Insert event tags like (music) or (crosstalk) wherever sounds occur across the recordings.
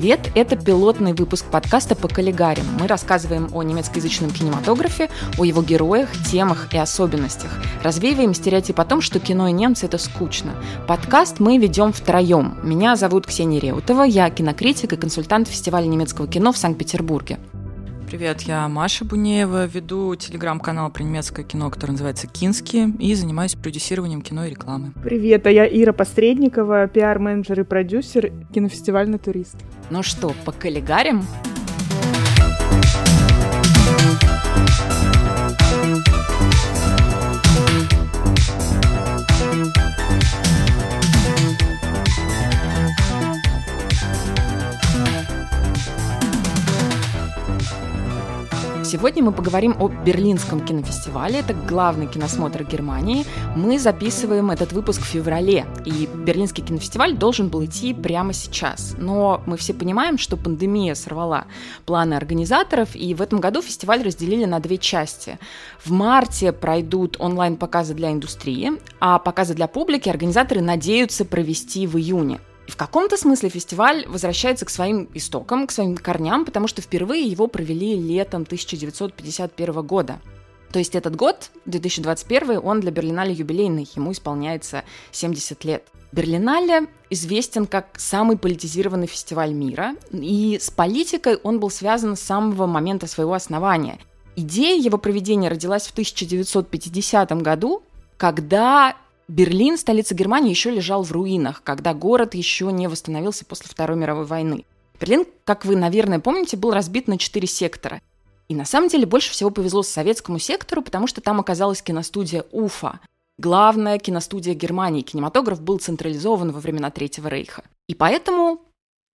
Привет, это пилотный выпуск подкаста по каллигарям. Мы рассказываем о немецкоязычном кинематографе, о его героях, темах и особенностях. Развеиваем стереотип о том, что кино и немцы – это скучно. Подкаст мы ведем втроем. Меня зовут Ксения Реутова, я кинокритик и консультант фестиваля немецкого кино в Санкт-Петербурге. Привет, я Маша Бунеева, веду телеграм-канал про немецкое кино, который называется «Кински», и занимаюсь продюсированием кино и рекламы. Привет, а я Ира Посредникова, пиар-менеджер и продюсер, кинофестивальный турист. Ну что, по коллегарям? Сегодня мы поговорим о Берлинском кинофестивале. Это главный киносмотр Германии. Мы записываем этот выпуск в феврале, и Берлинский кинофестиваль должен был идти прямо сейчас. Но мы все понимаем, что пандемия сорвала планы организаторов, и в этом году фестиваль разделили на две части. В марте пройдут онлайн-показы для индустрии, а показы для публики организаторы надеются провести в июне. В каком-то смысле фестиваль возвращается к своим истокам, к своим корням, потому что впервые его провели летом 1951 года. То есть этот год, 2021, он для Берлинале юбилейный, ему исполняется 70 лет. Берлинале известен как самый политизированный фестиваль мира, и с политикой он был связан с самого момента своего основания. Идея его проведения родилась в 1950 году, когда Берлин, столица Германии, еще лежал в руинах, когда город еще не восстановился после Второй мировой войны. Берлин, как вы, наверное, помните, был разбит на четыре сектора. И на самом деле больше всего повезло советскому сектору, потому что там оказалась киностудия Уфа, главная киностудия Германии. Кинематограф был централизован во времена Третьего Рейха. И поэтому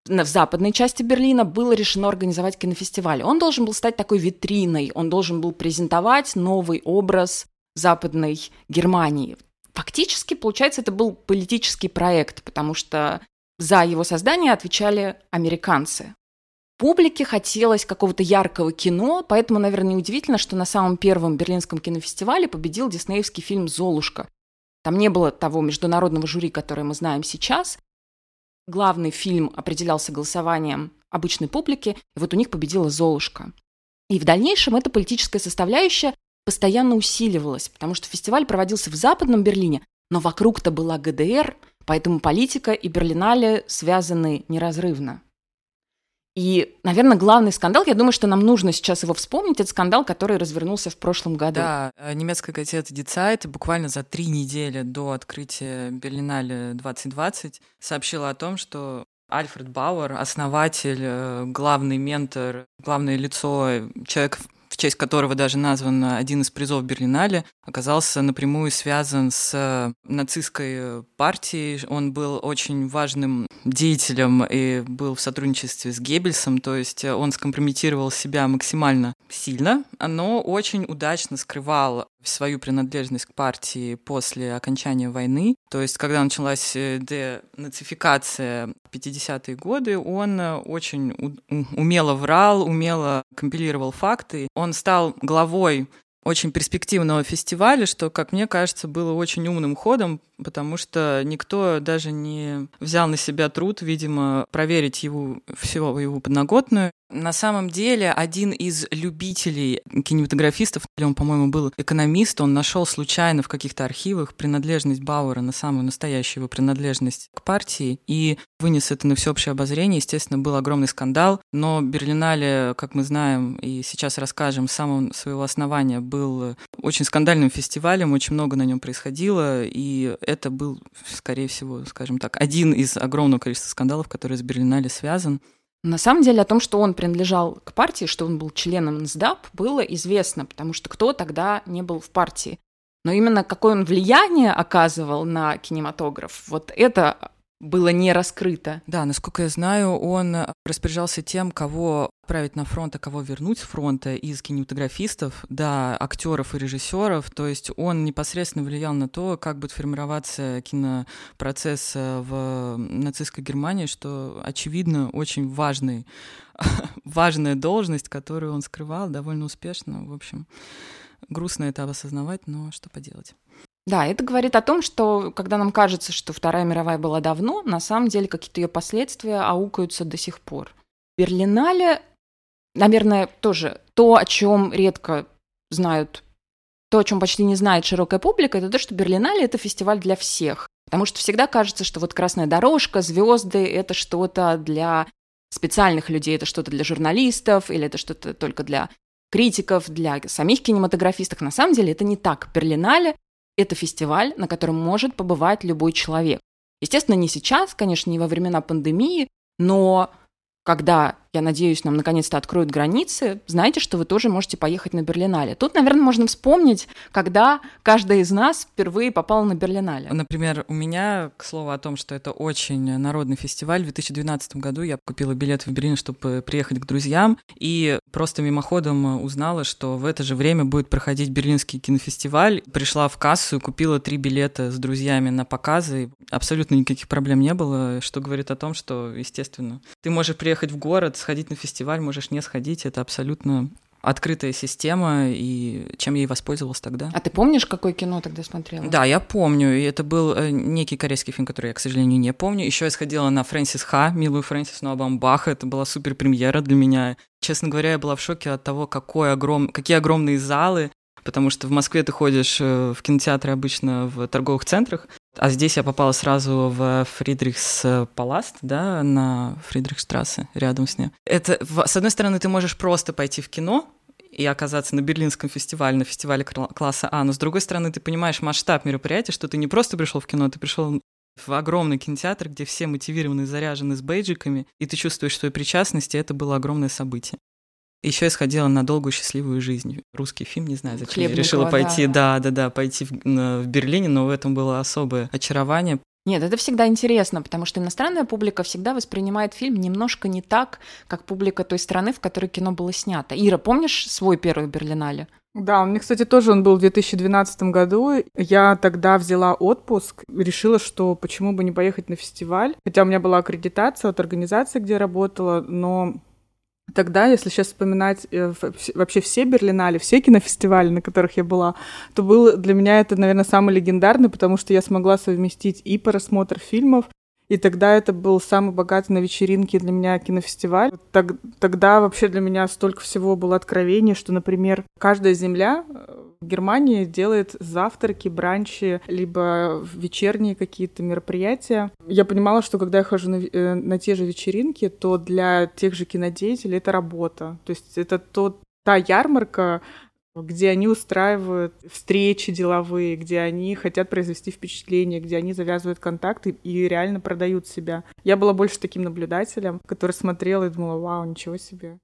в западной части Берлина было решено организовать кинофестиваль. Он должен был стать такой витриной, он должен был презентовать новый образ западной Германии. Фактически, получается, это был политический проект, потому что за его создание отвечали американцы. Публике хотелось какого-то яркого кино, поэтому, наверное, неудивительно, что на самом первом берлинском кинофестивале победил диснеевский фильм «Золушка». Там не было того международного жюри, которое мы знаем сейчас. Главный фильм определялся голосованием обычной публики, и вот у них победила «Золушка». И в дальнейшем эта политическая составляющая постоянно усиливалась, потому что фестиваль проводился в Западном Берлине, но вокруг-то была ГДР, поэтому политика и Берлинале связаны неразрывно. И, наверное, главный скандал, я думаю, что нам нужно сейчас его вспомнить, это скандал, который развернулся в прошлом году. Да, э, немецкая газета Die Zeit буквально за три недели до открытия Берлинале 2020 сообщила о том, что Альфред Бауэр, основатель, э, главный ментор, главное лицо, человек, честь которого даже назван один из призов Берлинале, оказался напрямую связан с нацистской партией. Он был очень важным деятелем и был в сотрудничестве с Геббельсом, то есть он скомпрометировал себя максимально сильно, но очень удачно скрывал свою принадлежность к партии после окончания войны. То есть, когда началась э, денацификация 50-е годы, он э, очень умело врал, умело компилировал факты. Он стал главой очень перспективного фестиваля, что, как мне кажется, было очень умным ходом, потому что никто даже не взял на себя труд, видимо, проверить его, всего его подноготную. На самом деле, один из любителей кинематографистов, он, по-моему, был экономист, он нашел случайно в каких-то архивах принадлежность Бауэра на самую настоящую его принадлежность к партии и вынес это на всеобщее обозрение. Естественно, был огромный скандал, но Берлинале, как мы знаем и сейчас расскажем, с самого своего основания был очень скандальным фестивалем, очень много на нем происходило, и это был, скорее всего, скажем так, один из огромного количества скандалов, который с Берлинале связан. На самом деле о том, что он принадлежал к партии, что он был членом НСДАП, было известно, потому что кто тогда не был в партии. Но именно какое он влияние оказывал на кинематограф, вот это было не раскрыто. Да, насколько я знаю, он распоряжался тем, кого отправить на фронт, а кого вернуть с фронта из кинематографистов до актеров и режиссеров. То есть он непосредственно влиял на то, как будет формироваться кинопроцесс э, в нацистской Германии, что, очевидно, очень важный, (laughs) важная должность, которую он скрывал довольно успешно. В общем, грустно это осознавать, но что поделать. Да, это говорит о том, что когда нам кажется, что Вторая мировая была давно, на самом деле какие-то ее последствия аукаются до сих пор. Берлинале, наверное, тоже то, о чем редко знают, то, о чем почти не знает широкая публика, это то, что Берлинале это фестиваль для всех. Потому что всегда кажется, что вот красная дорожка, звезды это что-то для специальных людей, это что-то для журналистов, или это что-то только для критиков, для самих кинематографистов. На самом деле это не так. Берлинале это фестиваль, на котором может побывать любой человек. Естественно, не сейчас, конечно, не во времена пандемии, но когда, я надеюсь, нам наконец-то откроют границы, знаете, что вы тоже можете поехать на Берлинале. Тут, наверное, можно вспомнить, когда каждая из нас впервые попала на Берлинале. Например, у меня, к слову о том, что это очень народный фестиваль, в 2012 году я купила билет в Берлин, чтобы приехать к друзьям, и просто мимоходом узнала, что в это же время будет проходить Берлинский кинофестиваль. Пришла в кассу и купила три билета с друзьями на показы. Абсолютно никаких проблем не было, что говорит о том, что, естественно, ты можешь приехать в город, сходить на фестиваль, можешь не сходить. Это абсолютно открытая система, и чем я и воспользовалась тогда. А ты помнишь, какое кино тогда смотрела? Да, я помню, и это был э, некий корейский фильм, который я, к сожалению, не помню. Еще я сходила на Фрэнсис Ха, милую Фрэнсис Ноабам Баха, это была супер премьера для меня. Честно говоря, я была в шоке от того, какой огром... какие огромные залы, потому что в Москве ты ходишь э, в кинотеатры обычно в торговых центрах, а здесь я попала сразу в Фридрихс Паласт, да, на Фридрихштрассе, рядом с ним. Это, с одной стороны, ты можешь просто пойти в кино, и оказаться на Берлинском фестивале, на фестивале класса А. Но с другой стороны, ты понимаешь масштаб мероприятия, что ты не просто пришел в кино, ты пришел в огромный кинотеатр, где все мотивированы, заряжены с бейджиками, и ты чувствуешь свою причастность, и это было огромное событие. Еще я сходила на долгую счастливую жизнь. Русский фильм, не знаю, зачем Хлебникова, я решила пойти, да, да, да, пойти в, в Берлине, но в этом было особое очарование. Нет, это всегда интересно, потому что иностранная публика всегда воспринимает фильм немножко не так, как публика той страны, в которой кино было снято. Ира, помнишь свой первый Берлинале? Да, у меня, кстати, тоже он был в 2012 году. Я тогда взяла отпуск, решила, что почему бы не поехать на фестиваль. Хотя у меня была аккредитация от организации, где я работала, но Тогда, если сейчас вспоминать э, вообще все Берлинале, все кинофестивали, на которых я была, то был для меня это, наверное, самый легендарный, потому что я смогла совместить и просмотр фильмов, и тогда это был самый богатый на вечеринке для меня кинофестиваль. Тогда вообще для меня столько всего было откровений, что, например, каждая земля э, Германии делает завтраки, бранчи, либо вечерние какие-то мероприятия. Я понимала, что когда я хожу на, э, на те же вечеринки, то для тех же кинодеятелей это работа. То есть это тот, та ярмарка, где они устраивают встречи деловые, где они хотят произвести впечатление, где они завязывают контакты и реально продают себя. Я была больше таким наблюдателем, который смотрел и думала, вау, ничего себе.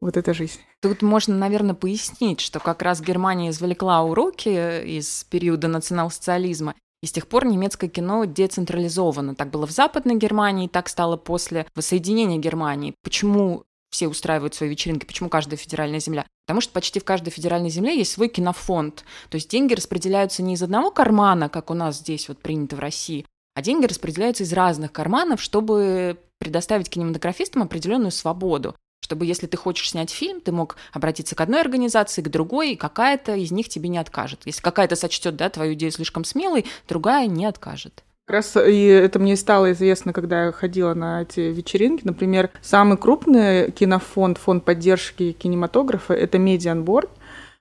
Вот эта жизнь. Тут можно, наверное, пояснить, что как раз Германия извлекла уроки из периода национал-социализма, и с тех пор немецкое кино децентрализовано. Так было в Западной Германии, так стало после воссоединения Германии. Почему все устраивают свои вечеринки, почему каждая федеральная земля? Потому что почти в каждой федеральной земле есть свой кинофонд. То есть деньги распределяются не из одного кармана, как у нас здесь вот принято в России, а деньги распределяются из разных карманов, чтобы предоставить кинематографистам определенную свободу чтобы если ты хочешь снять фильм, ты мог обратиться к одной организации, к другой, и какая-то из них тебе не откажет. Если какая-то сочтет да, твою идею слишком смелой, другая не откажет. Как раз и это мне стало известно, когда я ходила на эти вечеринки. Например, самый крупный кинофонд, фонд поддержки кинематографа, это Medienboard.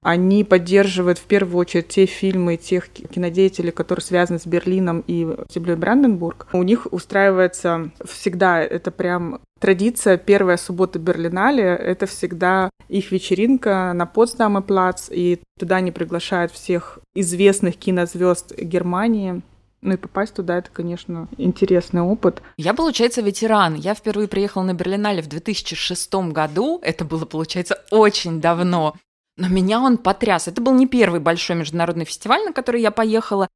Они поддерживают в первую очередь те фильмы, тех кинодеятелей, которые связаны с Берлином и землей Бранденбург. У них устраивается всегда, это прям традиция, первая суббота Берлинале, это всегда их вечеринка на Potsdamer Platz, и туда они приглашают всех известных кинозвезд Германии, ну и попасть туда, это, конечно, интересный опыт. Я, получается, ветеран. Я впервые приехала на Берлинале в 2006 году. Это было, получается, очень давно. Но меня он потряс. Это был не первый большой международный фестиваль, на который я поехала,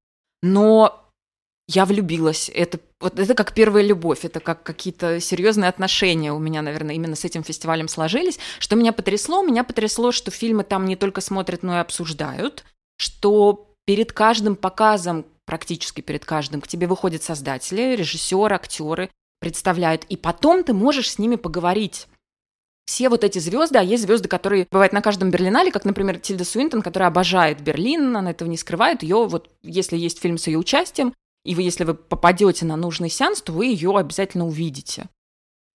но я влюбилась. Это, вот это как первая любовь, это как какие-то серьезные отношения у меня, наверное, именно с этим фестивалем сложились. Что меня потрясло? Меня потрясло, что фильмы там не только смотрят, но и обсуждают, что перед каждым показом практически перед каждым. К тебе выходят создатели, режиссеры, актеры, представляют, и потом ты можешь с ними поговорить. все вот эти звезды, а есть звезды, которые бывают на каждом Берлинале, как, например, Тильда Суинтон, которая обожает Берлин, она этого не скрывает. Ее вот, если есть фильм с ее участием, и вы, если вы попадете на нужный сеанс, то вы ее обязательно увидите.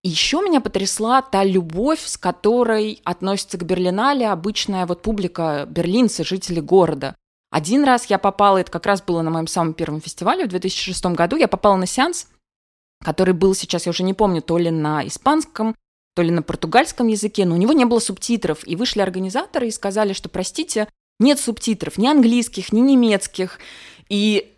Еще меня потрясла та любовь, с которой относится к Берлинале обычная вот публика, берлинцы, жители города. Один раз я попала, это как раз было на моем самом первом фестивале в 2006 году, я попала на сеанс, который был сейчас, я уже не помню, то ли на испанском, то ли на португальском языке, но у него не было субтитров. И вышли организаторы и сказали, что, простите, нет субтитров ни английских, ни немецких. И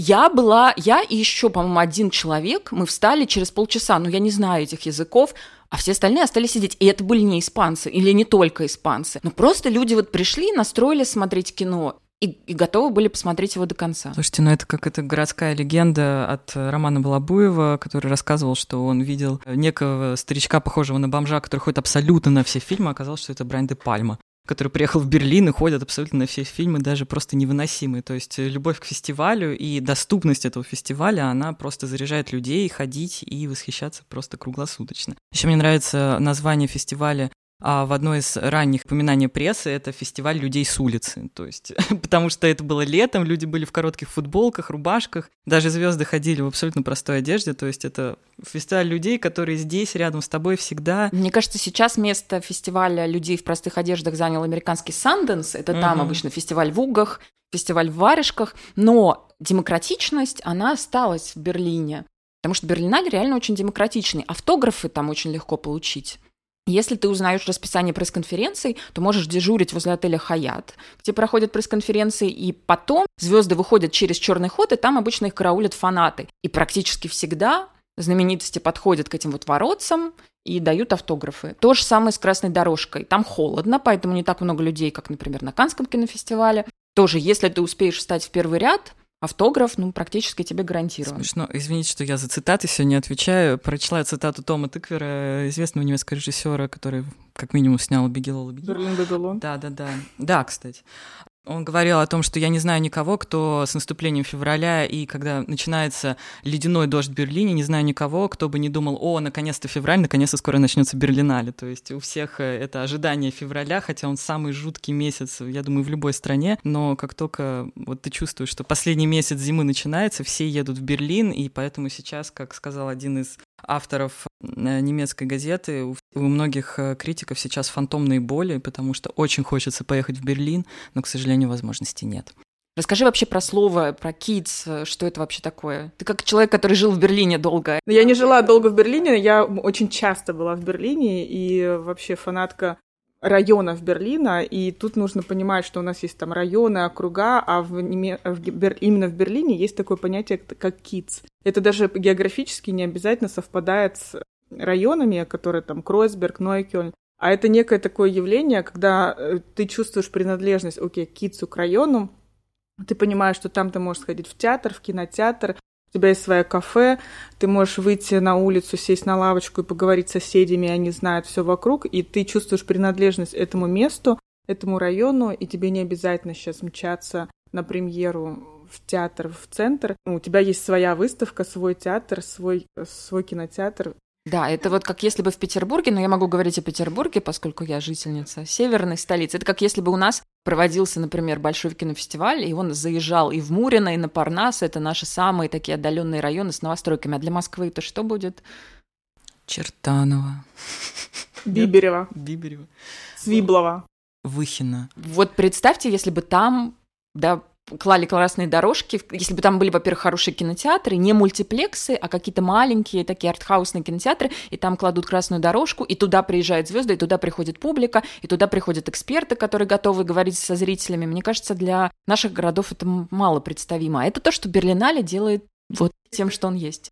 я была, я и еще, по-моему, один человек, мы встали через полчаса, но я не знаю этих языков, а все остальные остались сидеть. И это были не испанцы, или не только испанцы. Но просто люди вот пришли, настроили смотреть кино и, и готовы были посмотреть его до конца. Слушайте, ну это как эта городская легенда от Романа Балабуева, который рассказывал, что он видел некого старичка, похожего на бомжа, который ходит абсолютно на все фильмы, оказалось, что это Брайан де Пальма который приехал в Берлин и ходят абсолютно на все фильмы, даже просто невыносимые. То есть любовь к фестивалю и доступность этого фестиваля, она просто заряжает людей ходить и восхищаться просто круглосуточно. Еще мне нравится название фестиваля а в одной из ранних упоминаний прессы это фестиваль людей с улицы. То есть, (laughs) потому что это было летом, люди были в коротких футболках, рубашках, даже звезды ходили в абсолютно простой одежде. То есть это фестиваль людей, которые здесь, рядом с тобой всегда. Мне кажется, сейчас место фестиваля людей в простых одеждах занял американский Санденс. Это угу. там обычно фестиваль в Угах, фестиваль в Варежках. Но демократичность, она осталась в Берлине. Потому что Берлиналь реально очень демократичный. Автографы там очень легко получить. Если ты узнаешь расписание пресс-конференций, то можешь дежурить возле отеля Хаят, где проходят пресс-конференции, и потом звезды выходят через черный ход, и там обычно их караулят фанаты. И практически всегда знаменитости подходят к этим вот воротцам и дают автографы. То же самое с красной дорожкой. Там холодно, поэтому не так много людей, как, например, на Канском кинофестивале. Тоже, если ты успеешь встать в первый ряд, автограф, ну, практически тебе гарантирован. Смешно. Извините, что я за цитаты сегодня отвечаю. Прочла цитату Тома Тыквера, известного немецкого режиссера, который как минимум снял «Беги, Лола, беги». Берлин Бабилон. Да, да, да. Да, кстати. Он говорил о том, что я не знаю никого, кто с наступлением февраля и когда начинается ледяной дождь в Берлине, не знаю никого, кто бы не думал, о, наконец-то февраль, наконец-то скоро начнется Берлинале. То есть у всех э, это ожидание февраля, хотя он самый жуткий месяц, я думаю, в любой стране, но как только вот ты чувствуешь, что последний месяц зимы начинается, все едут в Берлин, и поэтому сейчас, как сказал один из авторов э, немецкой газеты, у многих э, критиков сейчас фантомные боли, потому что очень хочется поехать в Берлин, но, к сожалению, возможности нет. Расскажи вообще про слово, про kids, что это вообще такое? Ты как человек, который жил в Берлине долго. Я не жила долго в Берлине, я очень часто была в Берлине, и вообще фанатка районов Берлина, и тут нужно понимать, что у нас есть там районы, округа, а в, в, именно в Берлине есть такое понятие, как kids. Это даже географически не обязательно совпадает с районами, которые там Кройсберг, Нойкёльн, а это некое такое явление, когда э, ты чувствуешь принадлежность, окей, к китсу, к району, ты понимаешь, что там ты можешь сходить в театр, в кинотеатр, у тебя есть свое кафе, ты можешь выйти на улицу, сесть на лавочку и поговорить с соседями, и они знают все вокруг, и ты чувствуешь принадлежность этому месту, этому району, и тебе не обязательно сейчас мчаться на премьеру в театр, в центр. У тебя есть своя выставка, свой театр, свой, свой кинотеатр. Да, это вот как если бы в Петербурге, но я могу говорить о Петербурге, поскольку я жительница северной столицы. Это как если бы у нас проводился, например, большой кинофестиваль, и он заезжал и в Мурино, и на Парнас. Это наши самые такие отдаленные районы с новостройками. А для Москвы это что будет? Чертаново. Биберево. Биберево. Свиблова. Выхина. Вот представьте, если бы там да, клали классные дорожки, если бы там были, во-первых, хорошие кинотеатры, не мультиплексы, а какие-то маленькие такие артхаусные кинотеатры, и там кладут красную дорожку, и туда приезжают звезды, и туда приходит публика, и туда приходят эксперты, которые готовы говорить со зрителями. Мне кажется, для наших городов это мало представимо. А это то, что Берлинале делает вот тем, что он есть.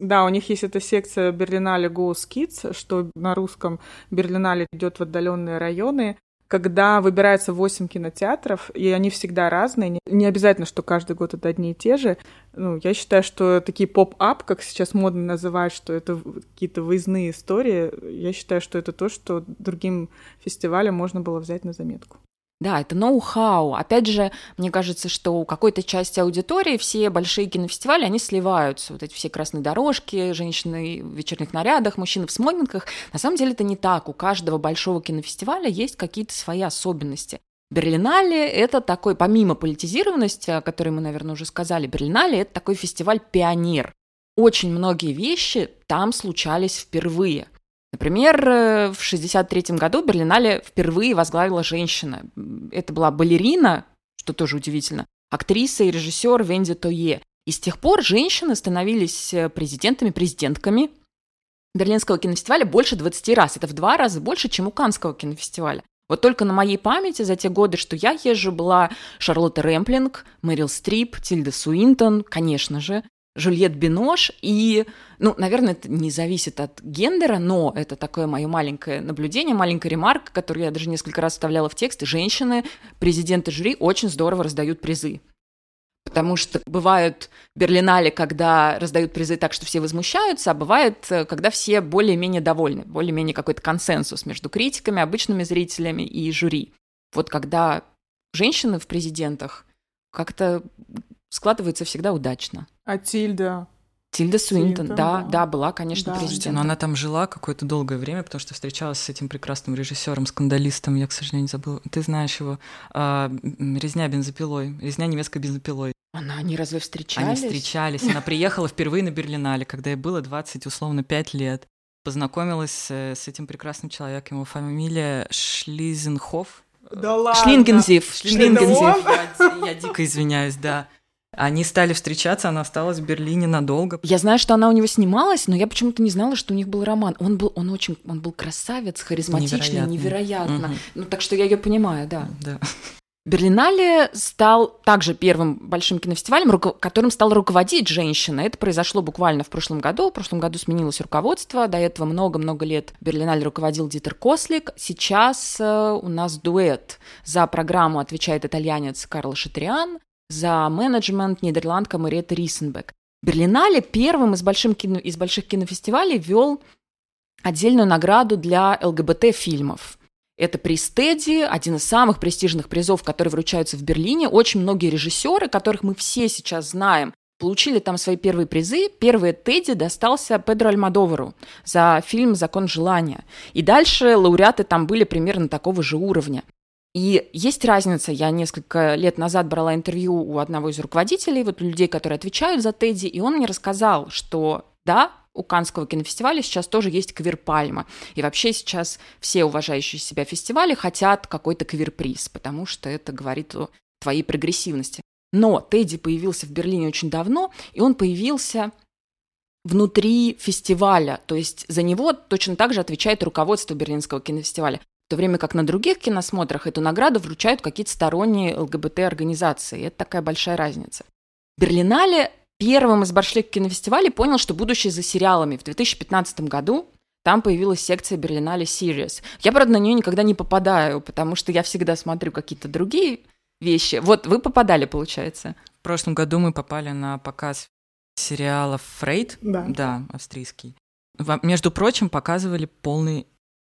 Да, у них есть эта секция Берлинале Goes Kids, что на русском Берлинале идет в отдаленные районы, когда выбирается 8 кинотеатров, и они всегда разные, не обязательно, что каждый год это одни и те же. Ну, я считаю, что такие поп-ап, как сейчас модно называть, что это какие-то выездные истории, я считаю, что это то, что другим фестивалям можно было взять на заметку. Да, это ноу-хау. Опять же, мне кажется, что у какой-то части аудитории все большие кинофестивали, они сливаются. Вот эти все красные дорожки, женщины в вечерних нарядах, мужчины в смокингах. На самом деле это не так. У каждого большого кинофестиваля есть какие-то свои особенности. Берлинале – это такой, помимо политизированности, о которой мы, наверное, уже сказали, Берлинале – это такой фестиваль-пионер. Очень многие вещи там случались впервые. Например, э, в 1963 году Берлинале впервые возглавила женщина. Это была балерина, что тоже удивительно, актриса и режиссер Венди Тое. И с тех пор женщины становились э, президентами, президентками Берлинского кинофестиваля больше 20 раз. Это в два раза больше, чем у Канского кинофестиваля. Вот только на моей памяти за те годы, что я езжу, была Шарлотта Рэмплинг, Мэрил Стрип, Тильда Суинтон, конечно же, Жюльет Бинош, и, ну, наверное, это не зависит от гендера, но это такое мое маленькое наблюдение, маленькая ремарка, которую я даже несколько раз вставляла в тексты. Женщины, президенты жюри очень здорово раздают призы. Потому что бывают Берлинале, когда раздают призы так, что все возмущаются, а бывает, э, когда все более-менее довольны, более-менее какой-то консенсус между критиками, обычными зрителями и жюри. Вот когда женщины в президентах, как-то складывается всегда удачно. А Тильда? Тильда Суинтон, да, да, да, была, конечно, да. президентом. Но она там жила какое-то долгое время, потому что встречалась с этим прекрасным режиссером, скандалистом, я, к сожалению, не забыла. Ты знаешь его, а, «Резня бензопилой», «Резня немецкой бензопилой». Она, они разве встречались? Они встречались. Она приехала впервые на Берлинале, когда ей было 20, условно, 5 лет. Познакомилась э, с этим прекрасным человеком. Его фамилия Шлизенхоф. Да ладно? Шлингензив. Шлингензив. Я, я дико извиняюсь, да. Они стали встречаться, она осталась в Берлине надолго. Я знаю, что она у него снималась, но я почему-то не знала, что у них был роман. Он был, он очень, он был красавец, харизматичный, невероятно. невероятно. Угу. Ну так что я ее понимаю, да. Да. Берлинале стал также первым большим кинофестивалем, которым стал руководить женщина. Это произошло буквально в прошлом году. В прошлом году сменилось руководство. До этого много-много лет Берлинале руководил Дитер Кослик. Сейчас э, у нас дуэт. За программу отвечает итальянец Карл Шатриан за менеджмент нидерландка Мариетта Рисенбек. Берлинале первым из, большим кино, из больших кинофестивалей вел отдельную награду для ЛГБТ-фильмов. Это приз Тедди, один из самых престижных призов, которые вручаются в Берлине. Очень многие режиссеры, которых мы все сейчас знаем, получили там свои первые призы. Первый Тедди достался Педро Альмадовару за фильм «Закон желания». И дальше лауреаты там были примерно такого же уровня. И есть разница. Я несколько лет назад брала интервью у одного из руководителей, вот людей, которые отвечают за Тедди, и он мне рассказал, что да, у Канского кинофестиваля сейчас тоже есть квир-пальма. И вообще сейчас все уважающие себя фестивали хотят какой-то квир-приз, потому что это говорит о твоей прогрессивности. Но Тедди появился в Берлине очень давно, и он появился внутри фестиваля, то есть за него точно так же отвечает руководство Берлинского кинофестиваля. В то время как на других киносмотрах эту награду вручают какие-то сторонние ЛГБТ-организации. Это такая большая разница. Берлинале первым из больших кинофестивалей понял, что будущее за сериалами. В 2015 году там появилась секция Берлинале Series. Я, правда, на нее никогда не попадаю, потому что я всегда смотрю какие-то другие вещи. Вот вы попадали, получается. В прошлом году мы попали на показ сериала «Фрейд», да, да австрийский. Между прочим, показывали полный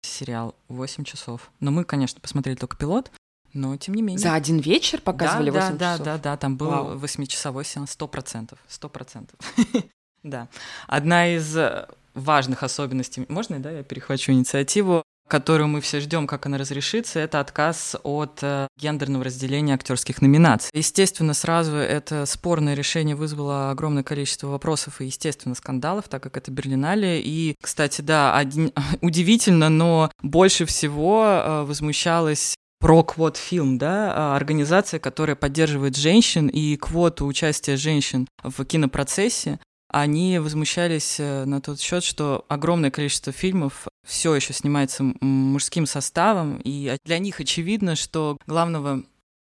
сериал 8 часов. Но мы, конечно, посмотрели только пилот, но тем не менее. За один вечер показывали да, 8 да, часов? Да, да, да, там был восьмичасовой сеанс, сто процентов, сто процентов. (laughs) Да. Одна из важных особенностей, можно, да, я перехвачу инициативу, которую мы все ждем, как она разрешится, это отказ от э, гендерного разделения актерских номинаций. Естественно, сразу это спорное решение вызвало огромное количество вопросов и, естественно, скандалов, так как это Берлинале. И, кстати, да, один, (laughs) удивительно, но больше всего э, возмущалась про квот фильм, да, а, организация, которая поддерживает женщин и квоту участия женщин в кинопроцессе они возмущались э, на тот счет, что огромное количество фильмов все еще снимается мужским составом, и для них очевидно, что главного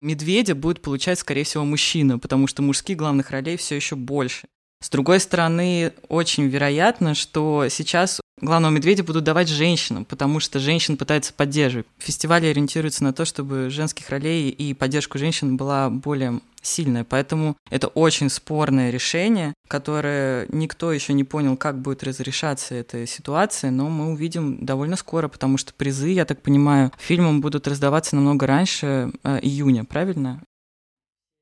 медведя будет получать, скорее всего, мужчина, потому что мужских главных ролей все еще больше. С другой стороны, очень вероятно, что сейчас главного медведя будут давать женщинам, потому что женщин пытаются поддерживать. Фестиваль ориентируется на то, чтобы женских ролей и поддержку женщин была более сильная. Поэтому это очень спорное решение, которое никто еще не понял, как будет разрешаться эта ситуация, но мы увидим довольно скоро, потому что призы, я так понимаю, фильмам будут раздаваться намного раньше э, июня, правильно?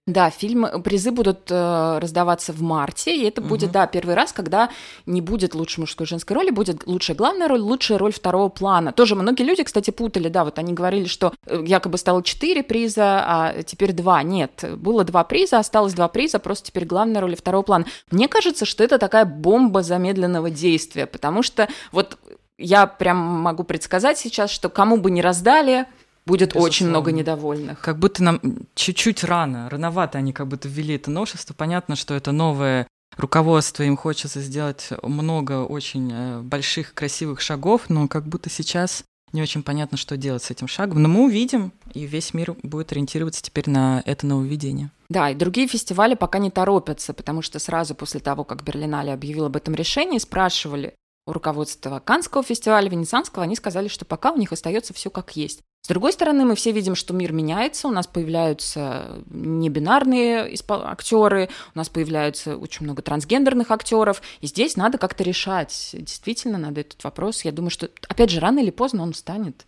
Да, фильм, призы будут э, раздаваться в марте, и это угу. будет, да, первый раз, когда не будет лучшей мужской и женской роли, будет лучшая главная роль, лучшая роль второго плана. Тоже многие люди, кстати, путали, да, вот они говорили, что э, якобы стало четыре приза, а теперь два. Нет, было два приза, осталось два приза, просто теперь главная роль второго плана. Мне кажется, что это такая бомба замедленного действия, потому что вот я прям могу предсказать сейчас, что кому бы не раздали, будет Безусловно. очень много недовольных. Как будто нам чуть-чуть рано, рановато они как будто ввели это новшество. Понятно, что это новое руководство, им хочется сделать много очень э, больших, красивых шагов, но как будто сейчас не очень понятно, что делать с этим шагом. Но мы увидим, и весь мир будет ориентироваться теперь на это нововведение. Да, и другие фестивали пока не торопятся, потому что сразу после того, как Берлинале объявил об этом решении, спрашивали у руководства Канского фестиваля, Венецианского, они сказали, что пока у них остается все как есть. С другой стороны, мы все видим, что мир меняется, у нас появляются небинарные актеры, у нас появляются очень много трансгендерных актеров, и здесь надо как-то решать. Действительно, надо этот вопрос. Я думаю, что, опять же, рано или поздно он встанет.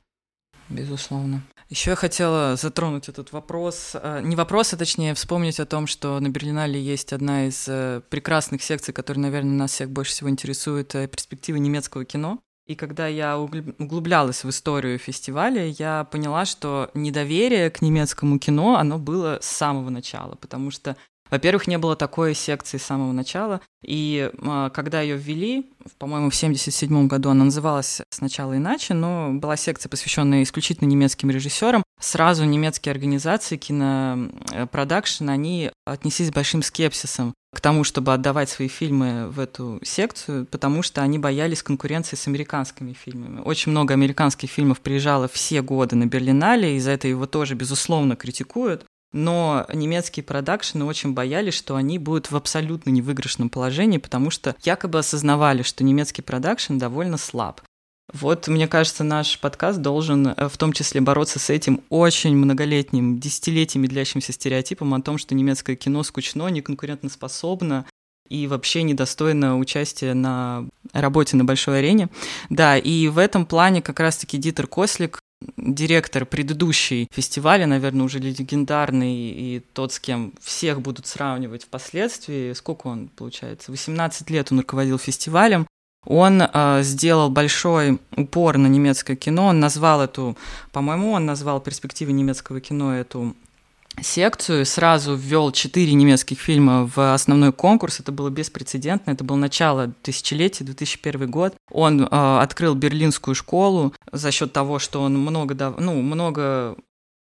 Безусловно. Еще я хотела затронуть этот вопрос. Э, не вопрос, а точнее вспомнить о том, что на Берлинале есть одна из э, прекрасных секций, которая, наверное, нас всех больше всего интересует, э, перспективы немецкого кино. И когда я углублялась в историю фестиваля, я поняла, что недоверие к немецкому кино, оно было с самого начала, потому что во-первых, не было такой секции с самого начала, и э, когда ее ввели, по-моему, в 1977 году она называлась сначала иначе, но была секция, посвященная исключительно немецким режиссерам. Сразу немецкие организации кинопродакшн, они отнеслись с большим скепсисом к тому, чтобы отдавать свои фильмы в эту секцию, потому что они боялись конкуренции с американскими фильмами. Очень много американских фильмов приезжало все годы на Берлинале, и за это его тоже, безусловно, критикуют. Но немецкие продакшены очень боялись, что они будут в абсолютно невыигрышном положении, потому что якобы осознавали, что немецкий продакшн довольно слаб. Вот, мне кажется, наш подкаст должен э, в том числе бороться с этим очень многолетним, десятилетиями длящимся стереотипом о том, что немецкое кино скучно, неконкурентоспособно и вообще недостойно участия на работе на большой арене. Да, и в этом плане как раз-таки Дитер Кослик директор предыдущей фестиваля, наверное, уже легендарный, и тот, с кем всех будут сравнивать впоследствии, сколько он, получается, 18 лет он руководил фестивалем, он э, сделал большой упор на немецкое кино, он назвал эту, по-моему, он назвал перспективы немецкого кино эту секцию, сразу ввел четыре немецких фильма в основной конкурс. Это было беспрецедентно. Это было начало тысячелетия, 2001 год. Он э, открыл берлинскую школу за счет того, что он много, ну, много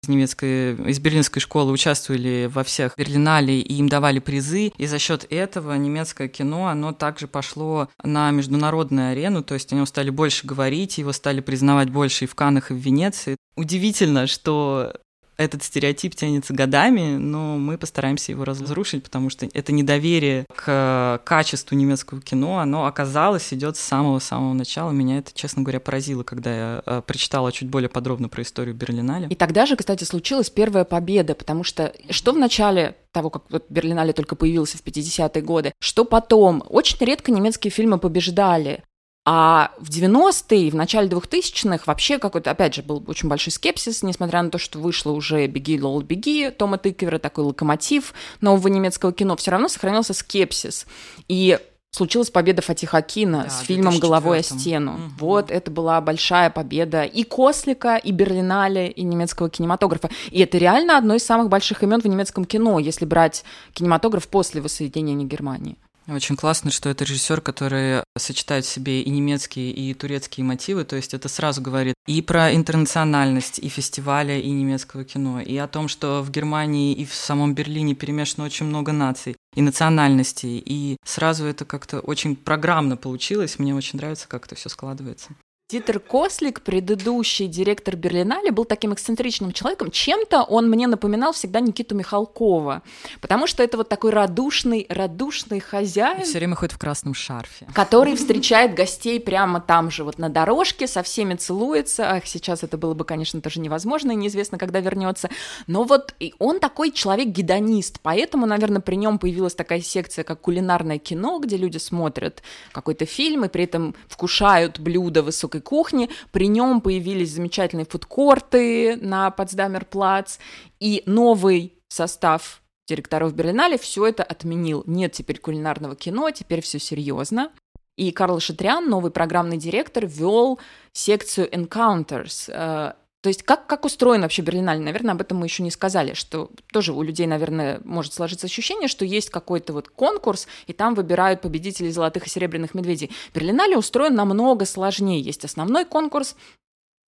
из немецкой, из берлинской школы участвовали во всех Берлинале и им давали призы. И за счет этого немецкое кино, оно также пошло на международную арену, то есть о нем стали больше говорить, его стали признавать больше и в Каннах, и в Венеции. Удивительно, что этот стереотип тянется годами, но мы постараемся его разрушить, потому что это недоверие к качеству немецкого кино, оно оказалось, идет с самого-самого начала. Меня это, честно говоря, поразило, когда я э, прочитала чуть более подробно про историю Берлинале. И тогда же, кстати, случилась первая победа, потому что что в начале того, как вот Берлинале только появился в 50-е годы, что потом. Очень редко немецкие фильмы побеждали. А в 90-е и в начале 2000-х вообще какой-то, опять же, был очень большой скепсис, несмотря на то, что вышло уже «Беги, Лол, беги» Тома Тыквера, такой локомотив нового немецкого кино, все равно сохранился скепсис. И случилась победа Фатиха Акина да, с фильмом «Головой о стену». Угу. Вот это была большая победа и Кослика, и Берлинале, и немецкого кинематографа. И это реально одно из самых больших имен в немецком кино, если брать кинематограф после воссоединения Германии. Очень классно, что это режиссер, который сочетает в себе и немецкие, и турецкие мотивы. То есть это сразу говорит и про интернациональность, и фестиваля, и немецкого кино, и о том, что в Германии и в самом Берлине перемешано очень много наций и национальностей. И сразу это как-то очень программно получилось. Мне очень нравится, как это все складывается. Дитер Кослик, предыдущий директор Берлинале, был таким эксцентричным человеком. Чем-то он мне напоминал всегда Никиту Михалкова, потому что это вот такой радушный, радушный хозяин. Все время ходит в красном шарфе. Который встречает гостей прямо там же, вот на дорожке, со всеми целуется. Ах, сейчас это было бы, конечно, тоже невозможно, и неизвестно, когда вернется. Но вот и он такой человек-гедонист, поэтому, наверное, при нем появилась такая секция, как кулинарное кино, где люди смотрят какой-то фильм и при этом вкушают блюда высокой кухни. При нем появились замечательные фудкорты на Потсдамер-плац, и новый состав директоров Берлинале все это отменил. Нет теперь кулинарного кино, теперь все серьезно. И Карл Шатриан, новый программный директор, вел секцию Encounters. То есть как, как устроен вообще Берлинале? Наверное, об этом мы еще не сказали, что тоже у людей, наверное, может сложиться ощущение, что есть какой-то вот конкурс, и там выбирают победителей золотых и серебряных медведей. Берлинале устроен намного сложнее. Есть основной конкурс,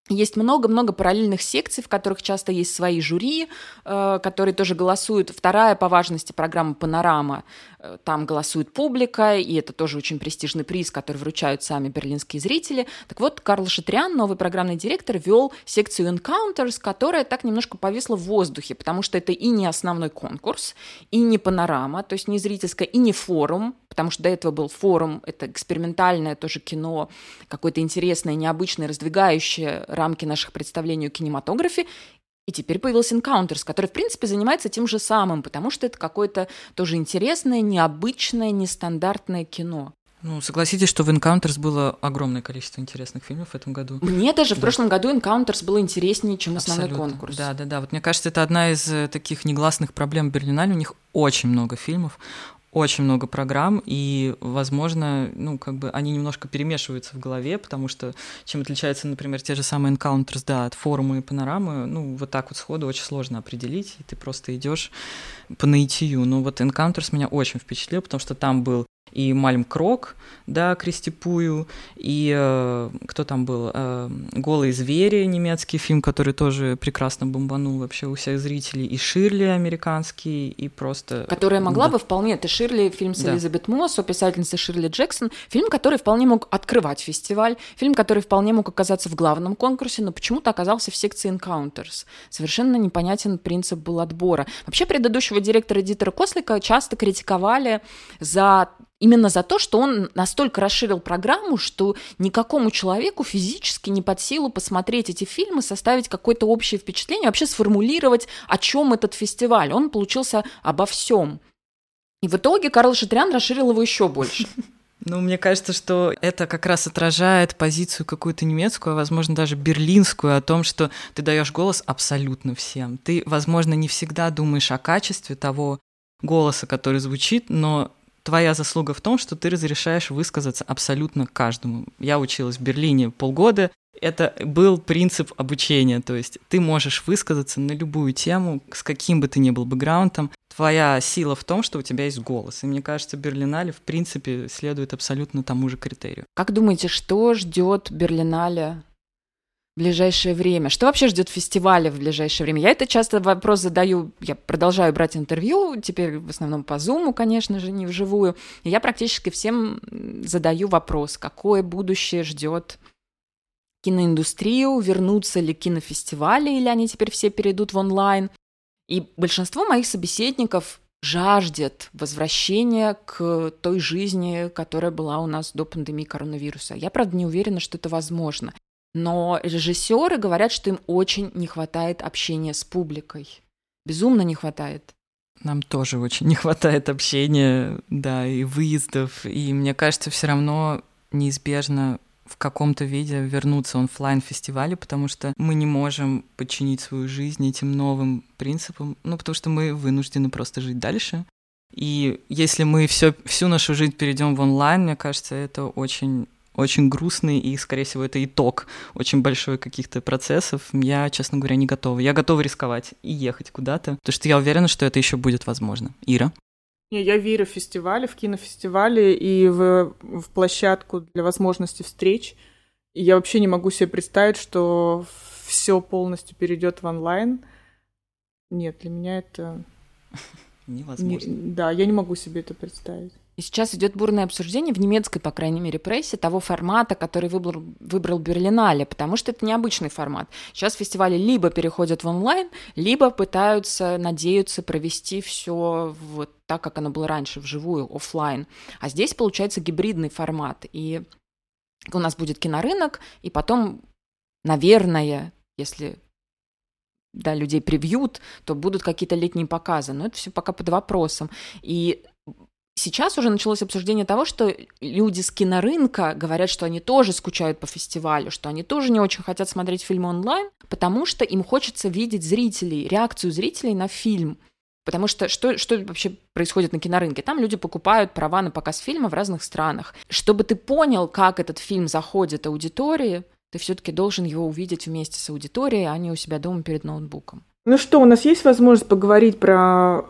есть много-много параллельных секций, в которых часто есть свои жюри, э, которые тоже голосуют. Вторая по важности программа «Панорама». Э, там голосует публика, и это тоже очень престижный приз, который вручают сами берлинские зрители. Так вот, Карл Шатриан, новый программный директор, вел секцию Encounters, которая так немножко повисла в воздухе, потому что это и не основной конкурс, и не панорама, то есть не зрительская, и не форум, потому что до этого был форум, это экспериментальное тоже кино, какое-то интересное, необычное, раздвигающее рамки наших представлений о кинематографе, и теперь появился Encounters, который, в принципе, занимается тем же самым, потому что это какое-то тоже интересное, необычное, нестандартное кино. Ну, согласитесь, что в Encounters было огромное количество интересных фильмов в этом году. Мне даже да. в прошлом году Encounters было интереснее, чем основной Абсолютно. конкурс. Да, да, да. Вот мне кажется, это одна из э, таких негласных проблем Берлинале. У них очень много фильмов, очень много программ, и, возможно, ну, как бы они немножко перемешиваются в голове, потому что чем отличаются, например, те же самые Encounters, да, от форума и панорамы, ну, вот так вот сходу очень сложно определить, и ты просто идешь по наитию. Но вот Encounters меня очень впечатлил, потому что там был и Мальм Крок, да, Кристипую, и э, кто там был, э, «Голые звери», немецкий фильм, который тоже прекрасно бомбанул вообще у всех зрителей, и Ширли американский, и просто... Которая могла да. бы вполне, это Ширли, фильм с да. Элизабет Мосс, о писательнице Ширли Джексон, фильм, который вполне мог открывать фестиваль, фильм, который вполне мог оказаться в главном конкурсе, но почему-то оказался в секции Encounters. Совершенно непонятен принцип был отбора. Вообще предыдущего директора Дитера Кослика часто критиковали за Именно за то, что он настолько расширил программу, что никакому человеку физически не под силу посмотреть эти фильмы, составить какое-то общее впечатление, вообще сформулировать, о чем этот фестиваль. Он получился обо всем. И в итоге Карл Шатриан расширил его еще больше. (laughs) Ну, мне кажется, что это как раз отражает позицию какую-то немецкую, а возможно даже берлинскую, о том, что ты даешь голос абсолютно всем. Ты, возможно, не всегда думаешь о качестве того голоса, который звучит, но твоя заслуга в том, что ты разрешаешь высказаться абсолютно каждому. Я училась в Берлине полгода, это был принцип обучения, то есть ты можешь высказаться на любую тему, с каким бы ты ни был бэкграундом. Твоя сила в том, что у тебя есть голос. И мне кажется, Берлинале, в принципе, следует абсолютно тому же критерию. Как думаете, что ждет Берлинале ближайшее время? Что вообще ждет фестиваля в ближайшее время? Я это часто вопрос задаю, я продолжаю брать интервью, теперь в основном по Зуму, конечно же, не вживую. И я практически всем задаю вопрос, какое будущее ждет киноиндустрию, вернутся ли кинофестивали, или они теперь все перейдут в онлайн. И большинство моих собеседников жаждет возвращения к той жизни, которая была у нас до пандемии коронавируса. Я, правда, не уверена, что это возможно. Но режиссеры говорят, что им очень не хватает общения с публикой. Безумно не хватает. Нам тоже очень не хватает общения, да, и выездов. И мне кажется, все равно неизбежно в каком-то виде вернуться онлайн фестивалю, потому что мы не можем подчинить свою жизнь этим новым принципам, ну, потому что мы вынуждены просто жить дальше. И если мы все, всю нашу жизнь перейдем в онлайн, мне кажется, это очень очень грустный, и, скорее всего, это итог очень большой каких-то процессов. Я, честно говоря, не готова. Я готова рисковать и ехать куда-то, потому что я уверена, что это еще будет возможно. Ира? Не, я верю в фестивали, в кинофестивале и в, в площадку для возможности встреч. И я вообще не могу себе представить, что все полностью перейдет в онлайн. Нет, для меня это (laughs) невозможно. Не, да, я не могу себе это представить. И сейчас идет бурное обсуждение в немецкой, по крайней мере, прессе того формата, который выбрал, выбрал Берлинале, потому что это необычный формат. Сейчас фестивали либо переходят в онлайн, либо пытаются, надеются провести все вот так, как оно было раньше, вживую, офлайн. А здесь получается гибридный формат. И у нас будет кинорынок, и потом, наверное, если да, людей прибьют, то будут какие-то летние показы. Но это все пока под вопросом. И сейчас уже началось обсуждение того, что люди с кинорынка говорят, что они тоже скучают по фестивалю, что они тоже не очень хотят смотреть фильмы онлайн, потому что им хочется видеть зрителей, реакцию зрителей на фильм. Потому что что, что вообще происходит на кинорынке? Там люди покупают права на показ фильма в разных странах. Чтобы ты понял, как этот фильм заходит аудитории, ты все-таки должен его увидеть вместе с аудиторией, а не у себя дома перед ноутбуком. Ну что, у нас есть возможность поговорить про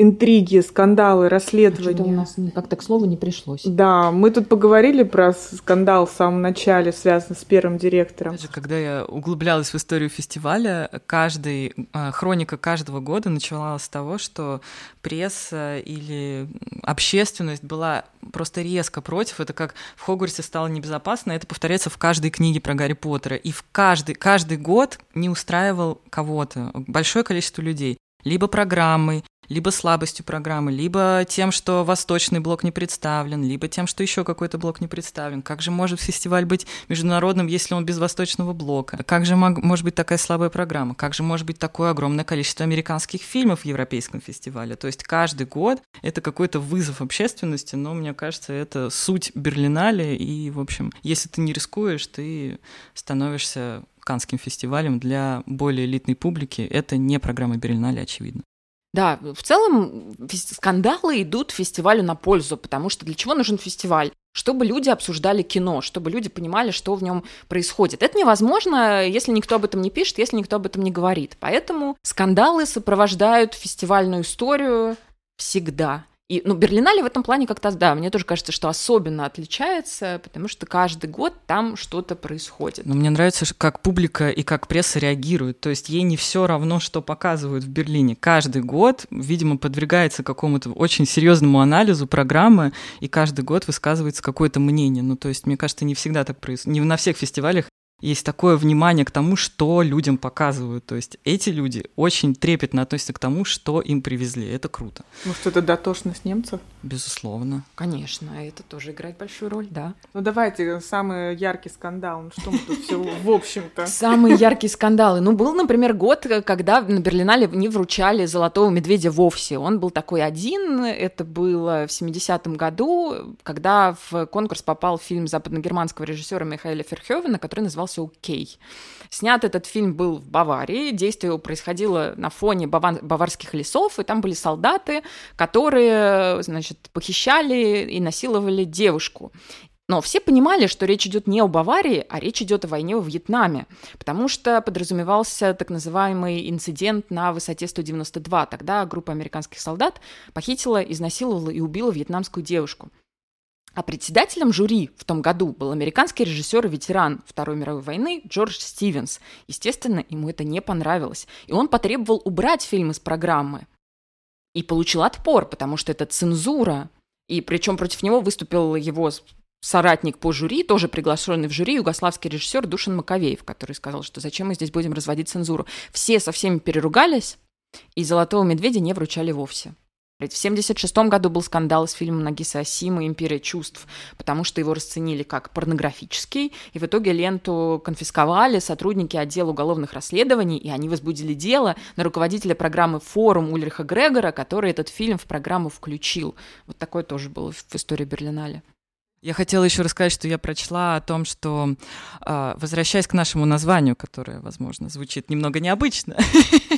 интриги, скандалы, расследования. Что-то у нас как-то к слову не пришлось. Да, мы тут поговорили про скандал в самом начале, связанный с первым директором. Даже когда я углублялась в историю фестиваля, каждый, а, хроника каждого года начиналась с того, что пресса или общественность была просто резко против. Это как в Хогвартсе стало небезопасно. Это повторяется в каждой книге про Гарри Поттера. И в каждый, каждый год не устраивал кого-то, большое количество людей либо программой, либо слабостью программы, либо тем, что восточный блок не представлен, либо тем, что еще какой-то блок не представлен. Как же может фестиваль быть международным, если он без восточного блока? Как же может быть такая слабая программа? Как же может быть такое огромное количество американских фильмов в Европейском фестивале? То есть каждый год это какой-то вызов общественности, но мне кажется, это суть Берлинале, и, в общем, если ты не рискуешь, ты становишься Канским фестивалем для более элитной публики. Это не программа Берлинале, очевидно. Да, в целом скандалы идут фестивалю на пользу, потому что для чего нужен фестиваль? Чтобы люди обсуждали кино, чтобы люди понимали, что в нем происходит. Это невозможно, если никто об этом не пишет, если никто об этом не говорит. Поэтому скандалы сопровождают фестивальную историю всегда. И, ну, Берлинале в этом плане как-то, да, мне тоже кажется, что особенно отличается, потому что каждый год там что-то происходит. Но мне нравится, как публика и как пресса реагирует. То есть ей не все равно, что показывают в Берлине. Каждый год, видимо, подвергается какому-то очень серьезному анализу программы, и каждый год высказывается какое-то мнение. Ну, то есть, мне кажется, не всегда так происходит. Не на всех фестивалях есть такое внимание к тому, что людям показывают. То есть эти люди очень трепетно относятся к тому, что им привезли. Это круто. Может, это дотошность немцев? Безусловно. Конечно, это тоже играет большую роль, да. Ну давайте, самый яркий скандал. Ну что мы тут все в общем-то? Самые яркие скандалы. Ну был, например, год, когда на Берлинале не вручали «Золотого медведя» вовсе. Он был такой один. Это было в 70-м году, когда в конкурс попал фильм западногерманского режиссера Михаила Ферхёвена, который назывался назывался «Окей». Снят этот фильм был в Баварии, действие происходило на фоне баван- баварских лесов, и там были солдаты, которые, значит, похищали и насиловали девушку. Но все понимали, что речь идет не о Баварии, а речь идет о войне во Вьетнаме, потому что подразумевался так называемый инцидент на высоте 192. Тогда группа американских солдат похитила, изнасиловала и убила вьетнамскую девушку. А председателем жюри в том году был американский режиссер и ветеран Второй мировой войны Джордж Стивенс. Естественно, ему это не понравилось. И он потребовал убрать фильм из программы. И получил отпор, потому что это цензура. И причем против него выступил его соратник по жюри, тоже приглашенный в жюри, югославский режиссер Душин Маковеев, который сказал, что зачем мы здесь будем разводить цензуру. Все со всеми переругались, и «Золотого медведя» не вручали вовсе. В 1976 году был скандал с фильмом Нагиса Асима «Империя чувств», потому что его расценили как порнографический, и в итоге ленту конфисковали сотрудники отдела уголовных расследований, и они возбудили дело на руководителя программы «Форум» Ульриха Грегора, который этот фильм в программу включил. Вот такое тоже было в истории Берлинале. Я хотела еще рассказать, что я прочла о том, что, а, возвращаясь к нашему названию, которое, возможно, звучит немного необычно, (laughs)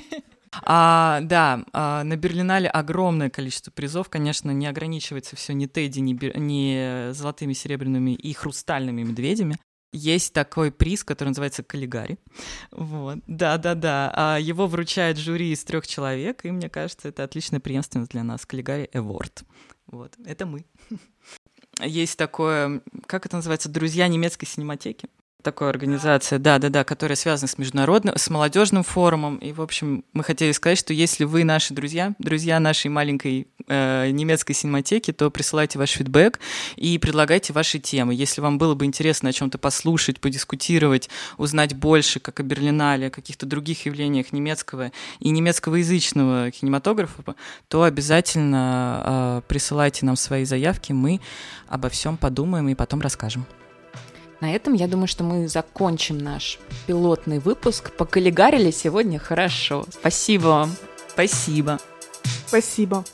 А, да, а, на Берлинале огромное количество призов, конечно, не ограничивается все ни Тедди, ни, ни золотыми, серебряными и хрустальными медведями. Есть такой приз, который называется Каллигари. Вот. Да-да-да. А его вручает жюри из трех человек, и мне кажется, это отличная преемственность для нас. Каллигари Эворд. Вот. Это мы. (laughs) Есть такое, как это называется, друзья немецкой синематеки. Такой организация, да-да-да, которая связана с международным, с молодежным форумом. И, в общем, мы хотели сказать, что если вы наши друзья, друзья нашей маленькой э, немецкой синематеки, то присылайте ваш фидбэк и предлагайте ваши темы. Если вам было бы интересно о чем-то послушать, подискутировать, узнать больше, как о Берлинале, о каких-то других явлениях немецкого и немецкоязычного кинематографа, то обязательно э, присылайте нам свои заявки, мы обо всем подумаем и потом расскажем. На этом, я думаю, что мы закончим наш пилотный выпуск. Поколлегарили сегодня хорошо. Спасибо вам. Спасибо. Спасибо.